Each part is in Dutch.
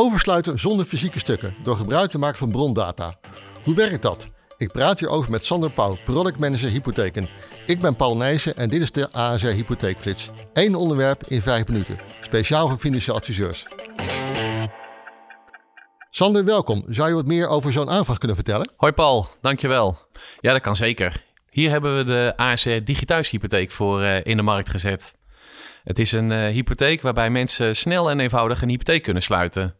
Oversluiten zonder fysieke stukken door gebruik te maken van brondata. Hoe werkt dat? Ik praat hierover met Sander Pauw, Product Manager Hypotheken. Ik ben Paul Nijssen en dit is de ASR Hypotheekflits. Eén onderwerp in vijf minuten. Speciaal voor financieel adviseurs. Sander, welkom. Zou je wat meer over zo'n aanvraag kunnen vertellen? Hoi Paul, dankjewel. Ja, dat kan zeker. Hier hebben we de ASR Digithuishypotheek voor uh, in de markt gezet. Het is een uh, hypotheek waarbij mensen snel en eenvoudig een hypotheek kunnen sluiten.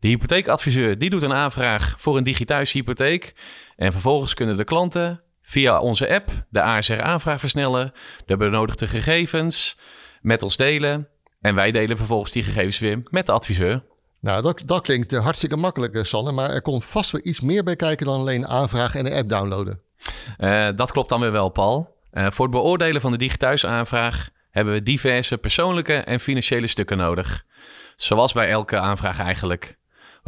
De hypotheekadviseur die doet een aanvraag voor een digithuishypotheek en vervolgens kunnen de klanten via onze app de ASR aanvraag versnellen, de benodigde gegevens met ons delen en wij delen vervolgens die gegevens weer met de adviseur. Nou, dat, dat klinkt uh, hartstikke makkelijk, uh, Sanne. Maar er komt vast wel iets meer bij kijken dan alleen aanvragen en de app downloaden. Uh, dat klopt dan weer wel, Paul. voor het beoordelen van de digithuisaanvraag hebben we diverse persoonlijke en financiële stukken nodig. Zoals bij elke aanvraag eigenlijk.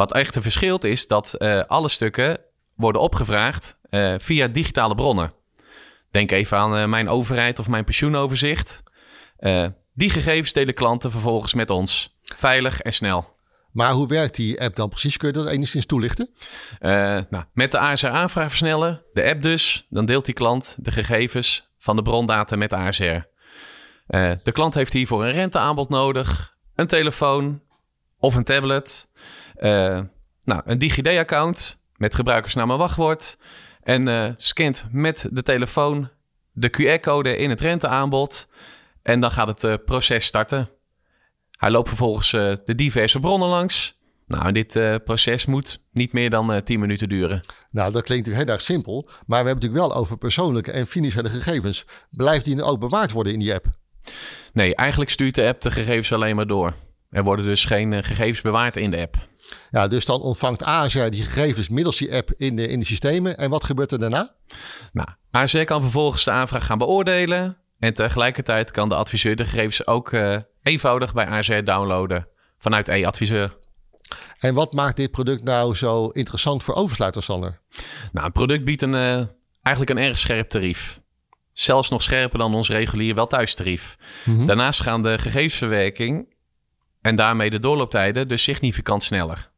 Wat echter verschilt is dat alle stukken worden opgevraagd via digitale bronnen. Denk even aan mijn overheid of mijn pensioenoverzicht. die gegevens delen klanten vervolgens met ons. Veilig en snel. Maar hoe werkt die app dan precies? Kun je dat enigszins toelichten? Nou, met de ASR aanvraag versnellen, de app dus, dan deelt die klant de gegevens van de brondata met de ASR. De klant heeft hiervoor een renteaanbod nodig, een telefoon of een tablet, nou, een DigiD-account met gebruikersnaam en wachtwoord en scant met de telefoon de QR-code in het renteaanbod en dan gaat het proces starten. Hij loopt vervolgens de diverse bronnen langs. Nou, dit uh, proces moet niet meer dan uh, eh, 10 minuten duren. Nou, dat klinkt natuurlijk heel erg simpel. Maar we hebben het natuurlijk wel over persoonlijke en financiële gegevens. Blijft die ook bewaard worden in die app? Nee, eigenlijk stuurt de app de gegevens alleen maar door. Er worden dus geen gegevens bewaard in de app. Ja, dus dan ontvangt ASR die gegevens middels die app in de, in de systemen. En wat gebeurt er daarna? Nou, ASR kan vervolgens de aanvraag gaan beoordelen. En tegelijkertijd kan de adviseur de gegevens ook uh, eenvoudig bij AZ downloaden vanuit e-adviseur. En wat maakt dit product nou zo interessant voor oversluiters, Sander? Nou, het product biedt een, uh, eigenlijk een erg scherp tarief. Zelfs nog scherper dan ons regulier welthuistarief. Mm -hmm. Daarnaast gaan de gegevensverwerking en daarmee de doorlooptijden dus significant sneller.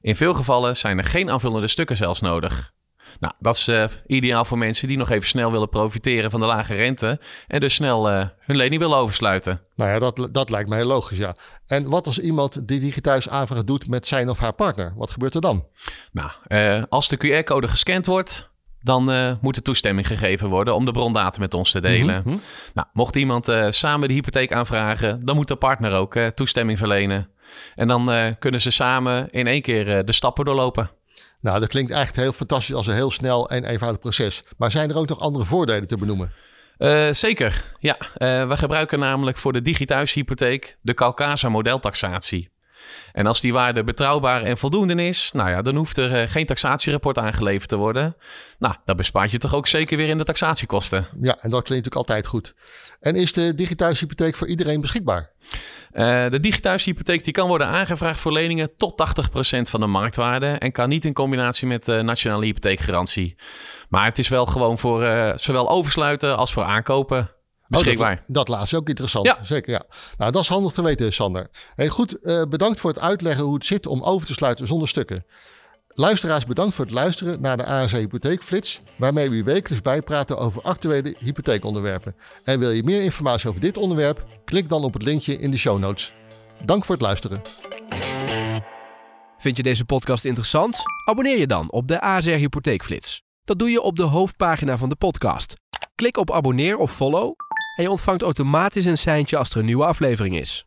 In veel gevallen zijn er geen aanvullende stukken zelfs nodig. Nou, dat is uh, ideaal voor mensen die nog even snel willen profiteren van de lage rente. En dus snel uh, hun lening willen oversluiten. Nou ja, dat, dat lijkt mij heel logisch, ja. En wat als iemand die digitale aanvraag doet met zijn of haar partner? Wat gebeurt er dan? Nou, uh, als de QR-code gescand wordt, dan moet er toestemming gegeven worden om de brondata met ons te delen. Mm -hmm. Nou, mocht iemand samen de hypotheek aanvragen, dan moet de partner ook toestemming verlenen. En dan kunnen ze samen in één keer de stappen doorlopen. Nou, dat klinkt echt heel fantastisch als een heel snel en eenvoudig proces. Maar zijn er ook nog andere voordelen te benoemen? Uh, zeker, ja. Uh, we gebruiken namelijk voor de digithuishypotheek de Caucasa modeltaxatie. En als die waarde betrouwbaar en voldoende is, nou ja, dan hoeft er uh, geen taxatierapport aangeleverd te worden. Nou, dan bespaart je toch ook zeker weer in de taxatiekosten. Ja, en dat klinkt natuurlijk altijd goed. En is de digithuishypotheek voor iedereen beschikbaar? Uh, de digithuishypotheek die kan worden aangevraagd voor leningen tot 80% van de marktwaarde en kan niet in combinatie met de nationale hypotheekgarantie. Maar het is wel gewoon voor uh, zowel oversluiten als voor aankopen beschikbaar. Oh, dat, dat laatste ook interessant. Ja. Zeker, ja. Nou, dat is handig te weten, Sander. Hey, goed, uh, bedankt voor het uitleggen hoe het zit om over te sluiten zonder stukken. Luisteraars, bedankt voor het luisteren naar de ASA Hypotheekflits, waarmee we u wekelijks bijpraten over actuele hypotheekonderwerpen. En wil je meer informatie over dit onderwerp? Klik dan op het linkje in de show notes. Dank voor het luisteren. Vind je deze podcast interessant? Abonneer je dan op de ASR Hypotheekflits. Dat doe je op de hoofdpagina van de podcast. Klik op abonneer of follow en je ontvangt automatisch een seintje als er een nieuwe aflevering is.